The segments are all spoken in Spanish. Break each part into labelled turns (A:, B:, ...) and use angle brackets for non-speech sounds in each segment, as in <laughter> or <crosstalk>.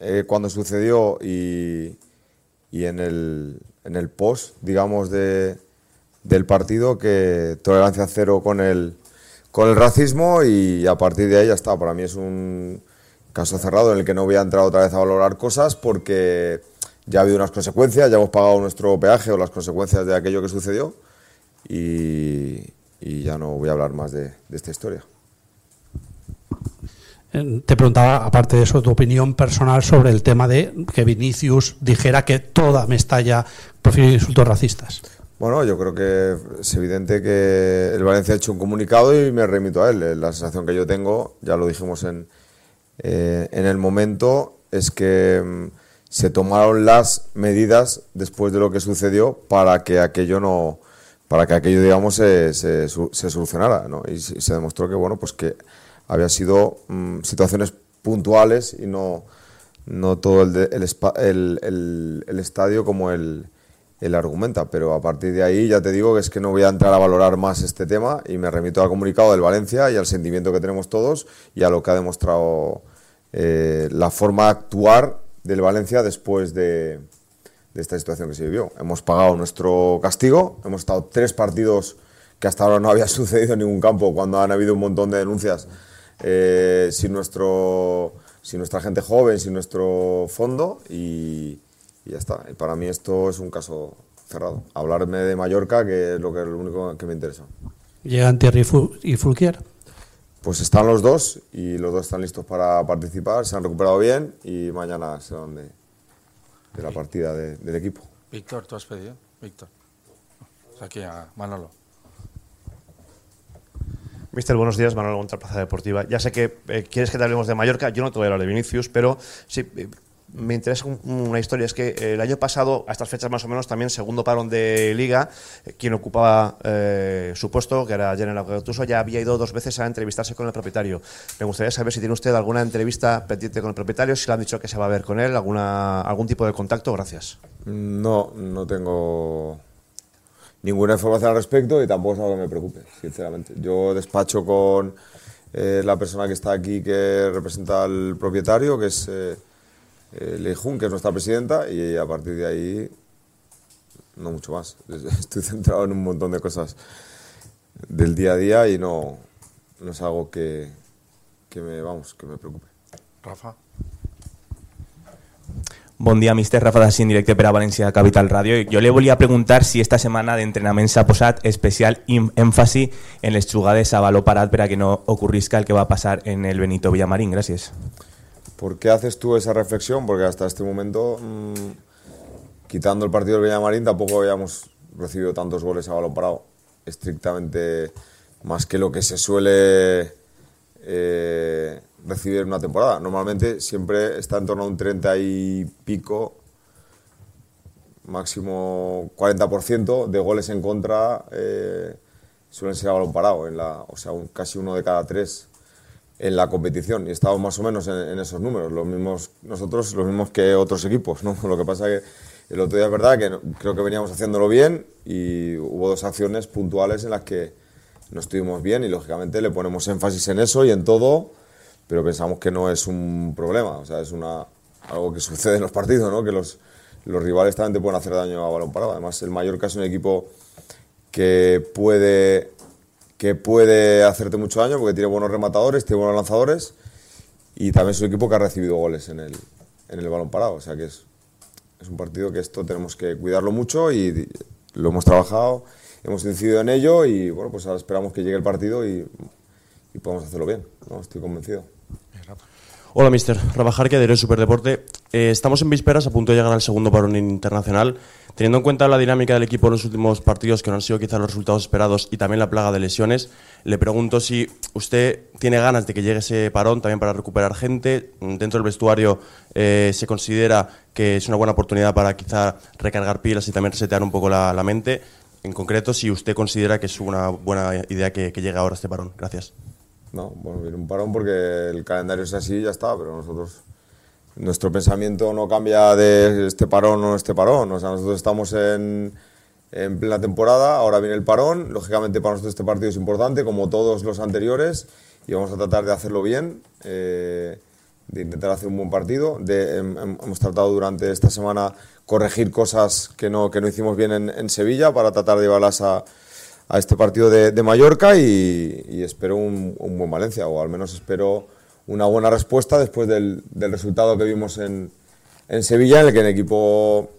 A: eh, cuando sucedió y, y en, el, en el post, digamos, de, del partido, que tolerancia cero con el, con el racismo y a partir de ahí ya está. Para mí es un caso cerrado en el que no voy a entrar otra vez a valorar cosas porque ya ha habido unas consecuencias, ya hemos pagado nuestro peaje o las consecuencias de aquello que sucedió y, ya no voy a hablar más de esta historia.
B: Eh, te preguntaba, aparte de eso, tu opinión personal sobre el tema de que Vinicius dijera que toda Mestalla profiere insultos racistas.
A: Bueno, yo creo que es evidente que el Valencia ha hecho un comunicado y me remito a él. La sensación que yo tengo, ya lo dijimos en, eh, en el momento, es que mm, se tomaron las medidas después de lo que sucedió para que aquello no, para que aquello, digamos, se, se, se solucionara, ¿no? Y se demostró que, bueno, pues que había sido mm, situaciones puntuales y no, no todo el, el, el, el, estadio como el, argumenta. Pero a partir de ahí ya te digo que es que no voy a entrar a valorar más este tema y me remito al comunicado del Valencia y al sentimiento que tenemos todos y a lo que ha demostrado eh, la forma de actuar del Valencia después de, de esta situación que se vivió. Hemos pagado nuestro castigo, hemos estado tres partidos que hasta ahora no había <laughs> sucedido en ningún campo cuando han habido un montón de denuncias eh, sin, nuestro, sin nuestra gente joven, sin nuestro fondo y, y, ya está. Y para mí esto es un caso cerrado. Hablarme de Mallorca, que es lo, que, lo único que me interesa.
B: ¿Llegan Thierry y Fulquier?
A: Pues están los dos y los dos están listos para participar, se han recuperado bien y mañana se van de, de la partida de, del equipo.
C: Víctor, ¿tú has pedido? Víctor. Aquí a Manolo.
D: Mister, buenos días, Manuel González Plaza Deportiva. Ya sé que eh, quieres que te hablemos de Mallorca, yo no te voy a hablar de Vinicius, pero sí, eh, me interesa un, una historia. Es que eh, el año pasado, a estas fechas más o menos, también segundo parón de Liga, quien ocupaba su puesto, que era General Gattuso, ya había ido dos veces a entrevistarse con el propietario. Me gustaría saber si tiene usted alguna entrevista pendiente con el propietario, si le han dicho que se va a ver con él, alguna, algún tipo de contacto. Gracias.
A: No, no tengo ninguna información al respecto y tampoco es algo que me preocupe, sinceramente. Yo despacho con eh, la persona que está aquí que representa al propietario, que es eh, eh, Leijun, que es nuestra presidenta, y a partir de ahí no mucho más. <laughs> Estoy centrado en un montón de cosas del día a día y no, no es algo que, que me, vamos, que me preocupe.
C: Rafa.
E: Bon dia, mister Rafa Dassi, en directe per a València Capital Ràdio. Jo li volia preguntar si esta setmana d'entrenament s'ha posat especial èmfasi en les jugades a baló parat per a que no ocurrisca el que va passar en el Benito Villamarín. Gràcies.
A: ¿Por qué haces tú esa reflexión? Porque hasta este momento, mmm, quitando el partido del Villamarín, tampoco habíamos recibido tantos goles a balón parado. Estrictamente más que lo que se suele eh, recibir en una temporada. Normalmente siempre está en torno a un 30 y pico, máximo 40% de goles en contra eh, suelen ser a balón parado, en la, o sea, un, casi uno de cada tres en la competición y estamos más o menos en, en, esos números, los mismos nosotros, los mismos que otros equipos. ¿no? <laughs> Lo que pasa que el otro día es verdad que no, creo que veníamos haciéndolo bien y hubo dos acciones puntuales en las que no estuvimos bien y lógicamente le ponemos énfasis en eso y en todo, pero pensamos que no es un problema, o sea, es una, algo que <laughs> sucede en los partidos, ¿no? que los, los rivales también te pueden hacer daño a balón parado. Además, el Mallorca es un equipo que puede, que puede hacerte mucho daño porque tiene buenos rematadores, tiene buenos lanzadores y también es un equipo que ha recibido goles en el, en el balón parado. O sea que es, es un partido que esto tenemos que cuidarlo mucho y lo hemos trabajado hemos incidido en ello y bueno, pues ahora esperamos que llegue el partido y, y podamos hacerlo bien, ¿no? estoy convencido.
D: Hola, mister. Rabajar, que de Superdeporte. Eh, estamos en vísperas, a punto de llegar al segundo parón internacional. Teniendo en cuenta la dinámica del equipo en los últimos partidos, que no han sido quizás los resultados esperados, y también la plaga de lesiones, le pregunto si usted tiene ganas de que llegue ese parón también para recuperar gente. Dentro del vestuario eh, se considera que es una buena oportunidad para quizá recargar pilas y también resetear un poco la, la mente. En concreto, si usted considera que es una buena idea que, que llegue ahora este parón. Gracias.
A: No, bueno, viene un parón porque el calendario es así y ya está, pero nosotros, nuestro pensamiento no cambia de este parón o este parón. O sea, nosotros estamos en, en plena temporada, ahora viene el parón. Lógicamente, para nosotros este partido es importante, como todos los anteriores, y vamos a tratar de hacerlo bien. Eh, de intentar hacer un buen partido. De, hem- hem- hemos tratado durante esta semana corregir cosas que no, que no hicimos bien en, en Sevilla para tratar de llevarlas a, a este partido de, Mallorca y, espero un, buen Valencia, o al menos espero una buena respuesta después del, resultado que vimos en, en Sevilla, en el que el equipo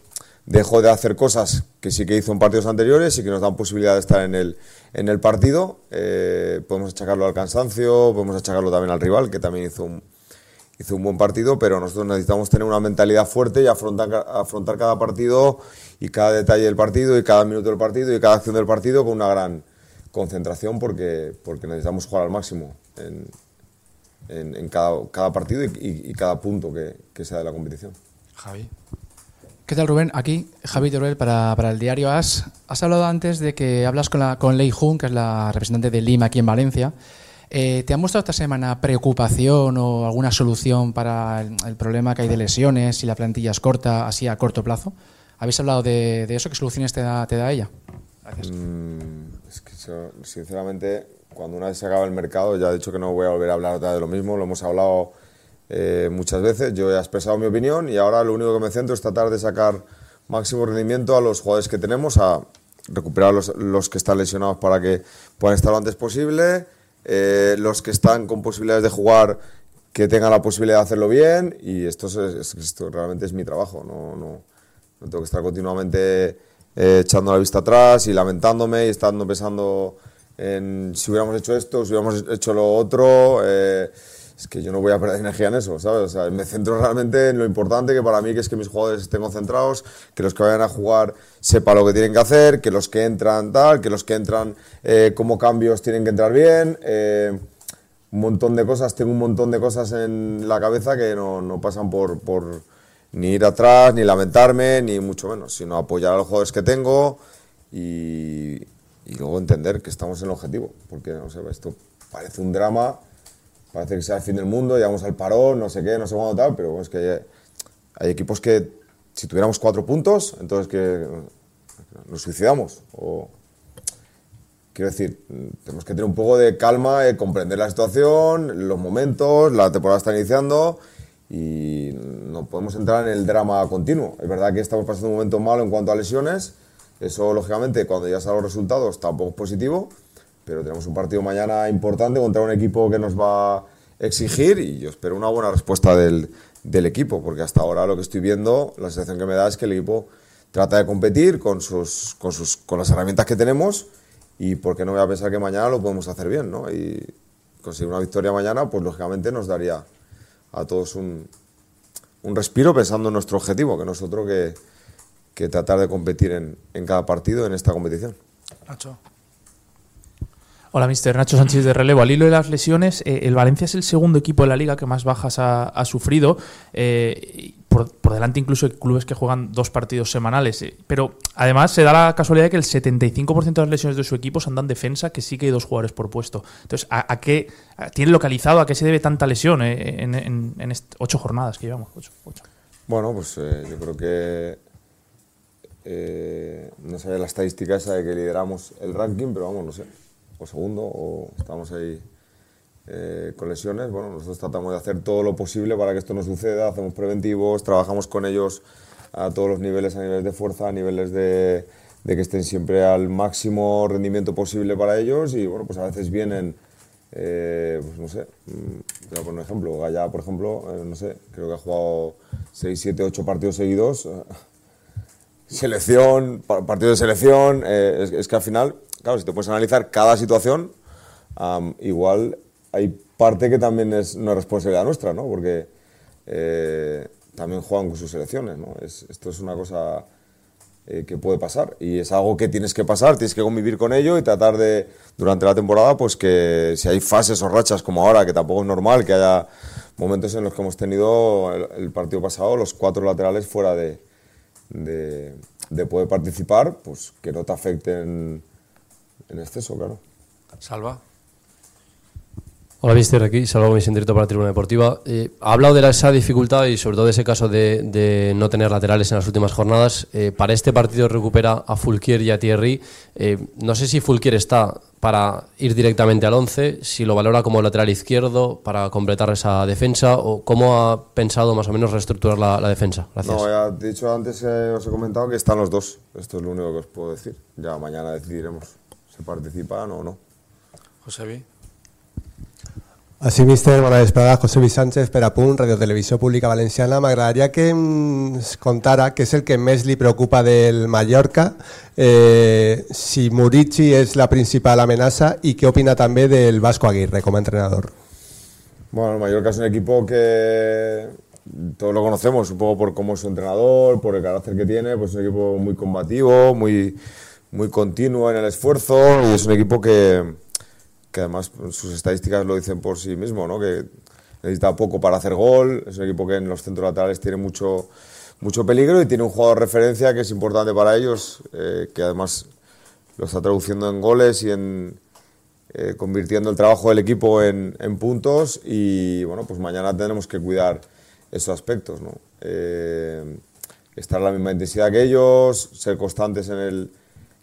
A: dejó de hacer cosas que sí que hizo en partidos anteriores y que nos dan posibilidad de estar en el, en el partido. Eh, podemos achacarlo al cansancio, podemos achacarlo también al rival, que también hizo un, hizo un buen partido, pero nosotros necesitamos tener una mentalidad fuerte y afrontar, afrontar cada partido y cada detalle del partido y cada minuto del partido y cada acción del partido con una gran concentración porque, porque necesitamos jugar al máximo en, en, en cada, cada partido y, y- y cada punto que, que sea de la competición.
C: Javi.
F: ¿Qué tal, Rubén? Aquí Javi Teruel para, para el diario AS. Has hablado antes de que hablas con, la, con Lei Jun, que es la representante de Lima aquí en Valencia. Eh, ¿Te ha mostrado esta semana preocupación o alguna solución para el, el problema que hay de lesiones y la plantilla es corta, así a corto plazo? ¿Habéis hablado de, de eso? ¿Qué soluciones te da, te da ella? Gracias.
A: Mm, es que yo, sinceramente, cuando una vez se acaba el mercado, ya he dicho que no voy a volver a hablar otra vez de lo mismo, lo hemos hablado eh, muchas veces, yo he expresado mi opinión y ahora lo único que me centro es tratar de sacar máximo rendimiento a los jugadores que tenemos, a recuperar los, los que están lesionados para que puedan estar lo antes posible, eh, los que están con posibilidades de jugar que tengan la posibilidad de hacerlo bien y esto, es, es- esto realmente es mi trabajo, no, no, no tengo que estar continuamente eh, echando la vista atrás y lamentándome y estando pensando en si hubiéramos hecho esto, si hubiéramos hecho lo otro. eh, es que yo no voy a perder energía en eso, ¿sabes? O sea, me centro realmente en lo importante que para mí que es que mis jugadores estén concentrados, que los que vayan a jugar sepan lo que tienen que hacer, que los que entran tal, que los que entran eh, como cambios tienen que entrar bien. eh, un montón de cosas, tengo un montón de cosas en la cabeza que no, no pasan por, por ni ir atrás, ni lamentarme, ni mucho menos, sino apoyar a los jugadores que tengo y, y luego entender que estamos en el objetivo, porque no sé, esto parece un drama, parece que sea el fin del mundo, llegamos al parón, no sé qué, no sé cuándo tal, pero es que hay, hay equipos que si tuviéramos cuatro puntos, entonces que nos suicidamos o Quiero decir, tenemos que tener un poco de calma, eh, comprender la situación, los momentos, la temporada está iniciando y no podemos entrar en el drama continuo. Es verdad que estamos pasando un momento malo en cuanto a lesiones, eso lógicamente cuando ya salen los resultados tampoco es positivo, pero tenemos un partido mañana importante contra un equipo que nos va a exigir y yo espero una buena respuesta del, del equipo, porque hasta ahora lo que estoy viendo, la sensación que me da es que el equipo trata de competir con, sus, con, sus, con las herramientas que tenemos y por qué no voy a pensar que mañana lo podemos hacer bien, ¿no? Y conseguir una victoria mañana, pues lógicamente nos daría a todos un, un respiro pensando en nuestro objetivo, que no es otro que, que tratar de competir en, en cada partido en esta competición.
C: Nacho.
G: Hola, mister Nacho Sánchez de relevo. Al hilo de las lesiones, eh, el Valencia es el segundo equipo de la liga que más bajas ha, sufrido. eh, por, delante incluso de clubes que juegan dos partidos semanales. eh. Pero además se da la casualidad de que el 75% de las lesiones de su equipo se andan en defensa, que sí que hay dos jugadores por puesto. Entonces, ¿a, qué tiene localizado a qué se debe tanta lesión en, en- ocho jornadas que llevamos?
A: Bueno, pues yo creo que eh, no sabía la estadística esa de que lideramos el ranking, pero vamos, no sé, o segundo, o estamos ahí eh, con lesiones. Bueno, nosotros tratamos de hacer todo lo posible para que esto no suceda, hacemos preventivos, trabajamos con ellos a todos los niveles, a niveles de fuerza, a niveles de, que estén siempre al máximo rendimiento posible para ellos y bueno, pues a veces vienen, eh, pues no sé, mm, voy a poner un ejemplo, Gaya, por ejemplo, eh, no sé, creo que ha jugado 6, 7, 8 partidos seguidos, <laughs> selección, pa- partido de selección, es que al final, claro, si te puedes analizar cada situación, am, igual hay parte que también es es responsabilidad nuestra, ¿no? Porque eh, también juegan con sus selecciones, ¿no? Es- esto es una cosa eh, que puede pasar y es algo que tienes que pasar, tienes que convivir con ello y tratar de, durante la temporada, pues que si hay fases o rachas como ahora, que tampoco es normal que haya momentos en los que hemos tenido el, el partido pasado, los cuatro laterales fuera de, de, de poder participar, pues que no te afecten en exceso, claro.
C: Salva.
H: Hola, mister, aquí Salvador Gómez en directo para la Tribuna Deportiva. Eh, ha hablado de la- esa dificultad y sobre todo de ese caso de, de no tener laterales en las últimas jornadas. Eh, para este partido recupera a Fulquier y a Thierry. Eh, no sé si Fulquier está para ir directamente al 11, si lo valora como lateral izquierdo para completar esa defensa o cómo ha pensado más o menos reestructurar la, la defensa. Gracias.
A: No, ya he dicho antes, eh, os he comentado que están los dos. Esto es lo único que os puedo decir. Ya mañana decidiremos si participan o no.
C: Josebi.
I: Així, míster, bona vesprada. José Luis Sánchez, per a punt, Radio Televisió Pública Valenciana. M'agradaria que ens contara què és el que més li preocupa del Mallorca, eh, si Murici és la principal amenaça i què opina també del Vasco Aguirre com a entrenador.
A: Bueno, el Mallorca es un equipo que todos lo conocemos, un poco por cómo es su entrenador, por el carácter que tiene, pues es un equipo muy combativo, muy, muy continuo en el esfuerzo y es un equipo que, que además sus estadísticas lo dicen por sí mismo, ¿no? que necesita poco para hacer gol, es un equipo que en los centros laterales tiene mucho, mucho peligro y tiene un jugador de referencia que es importante para ellos, eh, que además lo está traduciendo en goles y en eh, convirtiendo el trabajo del equipo en, en puntos y bueno, pues mañana tenemos que cuidar esos aspectos, ¿no? Eh, estar a la misma intensidad que ellos, ser constantes en el,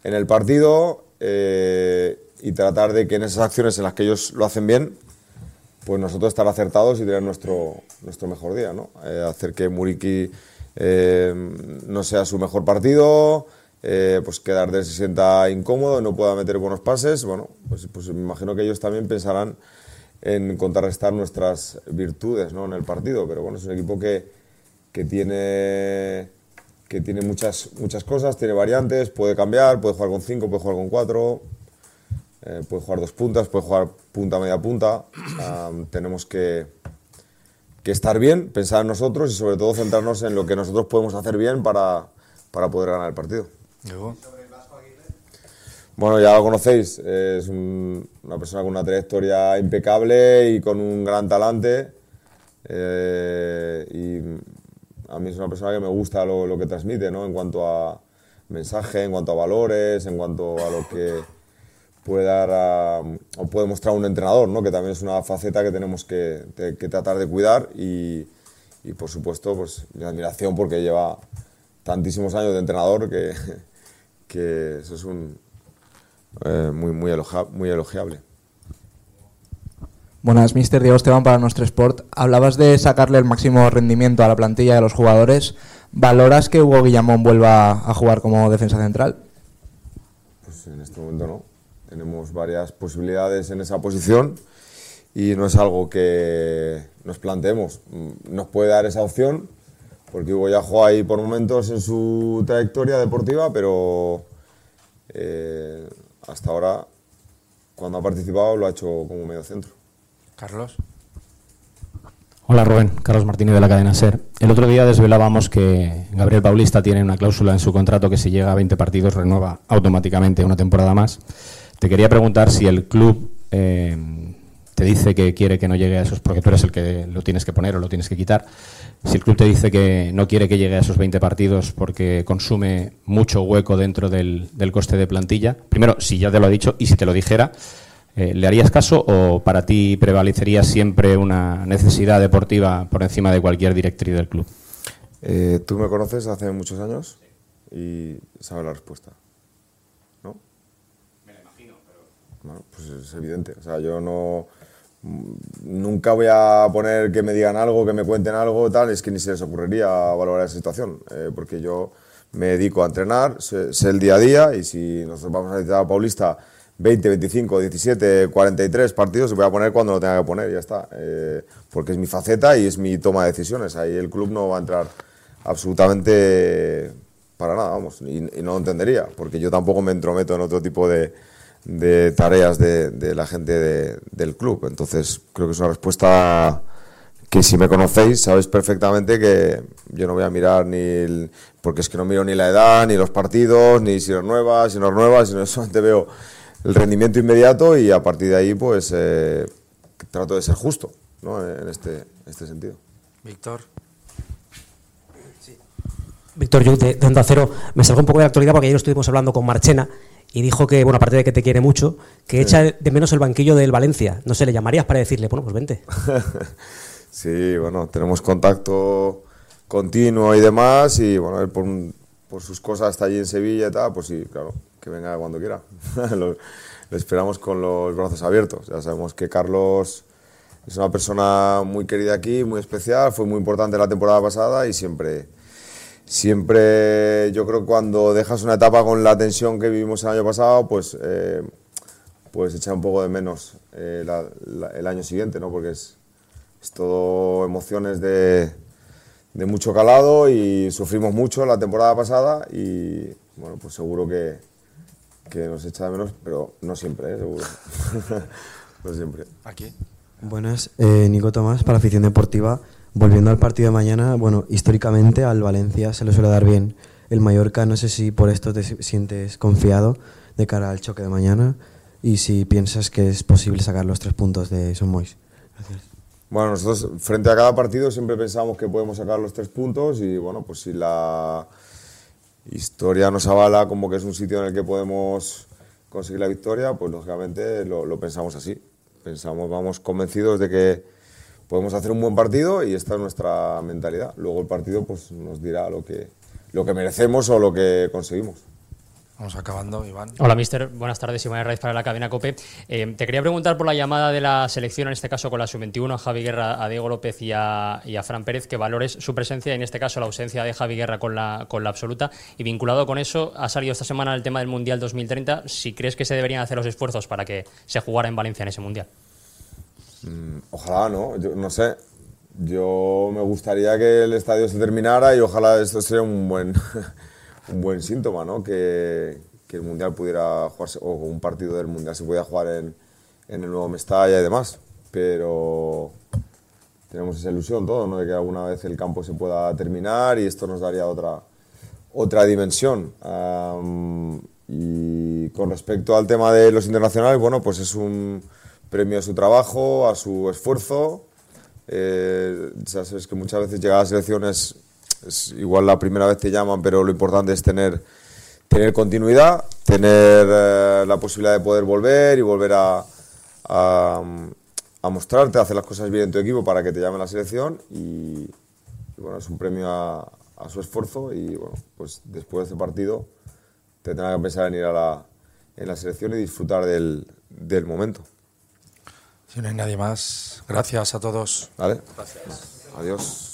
A: en el partido eh, y tratar de que en esas acciones en las que ellos lo hacen bien, pues nosotros estar acertados y tener nuestro, nuestro mejor día, ¿no? Eh, hacer que Muriki eh, no sea su mejor partido, eh, pues que Darder se sienta incómodo, no pueda meter buenos pases, bueno, pues, pues me imagino que ellos también pensarán en contrarrestar nuestras virtudes ¿no? en el partido, pero bueno, es un equipo que, que tiene que tiene muchas, muchas cosas, tiene variantes, puede cambiar, puede jugar con 5, puede jugar con 4, eh, puede jugar dos puntas, puede jugar punta, media punta. Am, tenemos que, que estar bien, pensar en nosotros y sobre todo centrarnos en lo que nosotros podemos hacer bien para, para poder ganar el partido. Bueno, ya lo conocéis, es un- una persona con una trayectoria impecable y con un gran talante. eh, y a mí es una persona que me gusta lo, que transmite, ¿no? En cuanto a mensaje, en cuanto a valores, en cuanto a lo que puede dar o puede mostrar un entrenador, ¿no? Que también es una faceta que tenemos que, que tratar de cuidar y, y, por supuesto, pues mi admiración porque lleva tantísimos años de entrenador que, <laughs> que eso es un, eh, muy, muy, muy elogiable.
J: Buenas, Mister Diego Esteban para Nuestro Sport. Hablabas de sacarle el máximo rendimiento a la plantilla a los jugadores. ¿Valoras que Hugo Guillamón vuelva a jugar como defensa central?
A: Pues en este momento no. Tenemos varias posibilidades en esa posición y no es algo que nos planteemos. Mm, Nos puede dar esa opción porque Hugo ya jugó ahí por momentos en su trayectoria deportiva, pero eh, hasta ahora, cuando ha participado, lo ha hecho como medio centro.
C: Carlos.
K: Hola Rubén, Carlos Martínez de la cadena SER. El otro día desvelábamos que Gabriel Paulista tiene una cláusula en su contrato que si llega a 20 partidos renueva automáticamente una temporada más. Te quería preguntar si el club eh, te dice que quiere que no llegue a esos, porque tú eres el que lo tienes que poner o lo tienes que quitar. Si el club te dice que no quiere que llegue a esos 20 partidos porque consume mucho hueco dentro del, del coste de plantilla, primero, si ya te lo ha dicho y si te lo dijera, eh, ¿Le harías caso o para ti prevalecería siempre una necesidad deportiva por encima de cualquier directriz del club?
A: Eh, Tú me conoces hace muchos años y sabes la respuesta, ¿no? Me la imagino, pero... Bueno, pues es evidente. O sea, yo no... mm, Nunca voy a poner que me digan algo, que me cuenten algo, tal, es que ni se les ocurriría valorar esa situación, eh, porque yo me dedico a entrenar, sé, el día a día y si nosotros vamos a necesitar a Paulista 20, 25, 17, 43 partidos, se voy a poner cuando lo tenga que poner, ya está. Eh, porque es mi faceta y es mi toma de decisiones. Ahí el club no va a entrar absolutamente para nada, vamos, y, y no lo entendería, porque yo tampoco me entrometo en otro tipo de, tareas de, la gente de- del club. Entonces, creo que es una respuesta que si me conocéis sabéis perfectamente que yo no voy a mirar ni porque es que no miro ni la edad, ni los partidos, ni si renueva, si no renueva, sino solamente <laughs> veo el rendimiento inmediato y a partir de ahí pues eh, trato de ser justo ¿no? en este, este sentido.
C: Víctor.
L: Víctor Lluc, de, de Onda Cero. Me salgo un poco de la actualidad porque ayer estuvimos hablando con Marchena y dijo que, bueno, aparte de que te quiere mucho, que echa de menos el banquillo del Valencia. No sé, le llamarías para decirle, bueno, pues vente. <laughs>
A: Sí, bueno, tenemos contacto continuo y demás y bueno, él por, por sus cosas está allí en Sevilla y tal, pues sí, claro, que venga cuando quiera. <laughs> lo, esperamos con los brazos abiertos. Ya sabemos que Carlos es una persona muy querida aquí, muy especial, fue muy importante la temporada pasada y siempre, siempre yo creo que cuando dejas una etapa con la tensión que vivimos el año pasado, pues, eh, pues echa un poco de menos eh, la- la- el año siguiente, ¿no? porque es, es todo emociones de, de mucho calado y sufrimos mucho la temporada pasada y bueno, pues seguro que, que nos echa de menos, pero no siempre, ¿eh? seguro. <laughs> no siempre.
C: Aquí.
M: Buenas, eh, Nico Tomás para Afición Deportiva. Volviendo al partido de mañana, bueno, históricamente al Valencia se le suele dar bien el Mallorca. No sé si por esto te si- sientes confiado de cara al choque de mañana y si piensas que es posible sacar los tres puntos de Son Mois.
A: Bueno, nosotros frente a cada partido siempre pensamos que podemos sacar los tres puntos y bueno, pues si la historia nos avala como que es un sitio en el que podemos conseguir la victoria, pues lógicamente lo, pensamos así. Pensamos, vamos convencidos de que podemos hacer un buen partido y esta es nuestra mentalidad. Luego el partido pues nos dirá lo que, lo que merecemos o lo que conseguimos.
C: Vamos acabando, Iván.
N: Hola, mister. Buenas tardes. Iván Raiz para la cadena COPE. Eh, te quería preguntar por la llamada de la selección, en este caso con la sub-21, a Javi Guerra, a Diego López y a, y a Fran Pérez, que valores su presencia y en este caso la ausencia de Javi Guerra con la, con la absoluta. Y vinculado con eso, ha salido esta semana el tema del Mundial 2030. Si crees que se deberían hacer los esfuerzos para que se jugara en Valencia en ese Mundial.
A: Mm, Ojalá, ¿no? Yo no sé. Yo me gustaría que el estadio se terminara y ojalá esto sería un buen, <laughs> un buen síntoma, ¿no? Que, que el Mundial pudiera jugarse, o un partido del Mundial se pudiera jugar en, en el nuevo Mestalla y demás. Pero tenemos esa ilusión todos, ¿no? De que alguna vez el campo se pueda terminar y esto nos daría otra, otra dimensión. Y con respecto al tema de los internacionales, bueno, pues es un premio a su trabajo, a su esfuerzo. Eh, sabes que muchas veces llegar a las elecciones es igual la primera vez te llaman, pero lo importante es tener, tener continuidad, tener eh, la posibilidad de poder volver y volver a, a, a mostrarte, a hacer las cosas bien en tu equipo para que te llamen a la selección y, y bueno, es un premio a, a su esfuerzo y bueno, pues después de este partido te tendrá que pensar en ir a la, en la selección y disfrutar del, del momento.
C: Si no hay nadie más, gracias a todos.
A: ¿Vale? Adiós.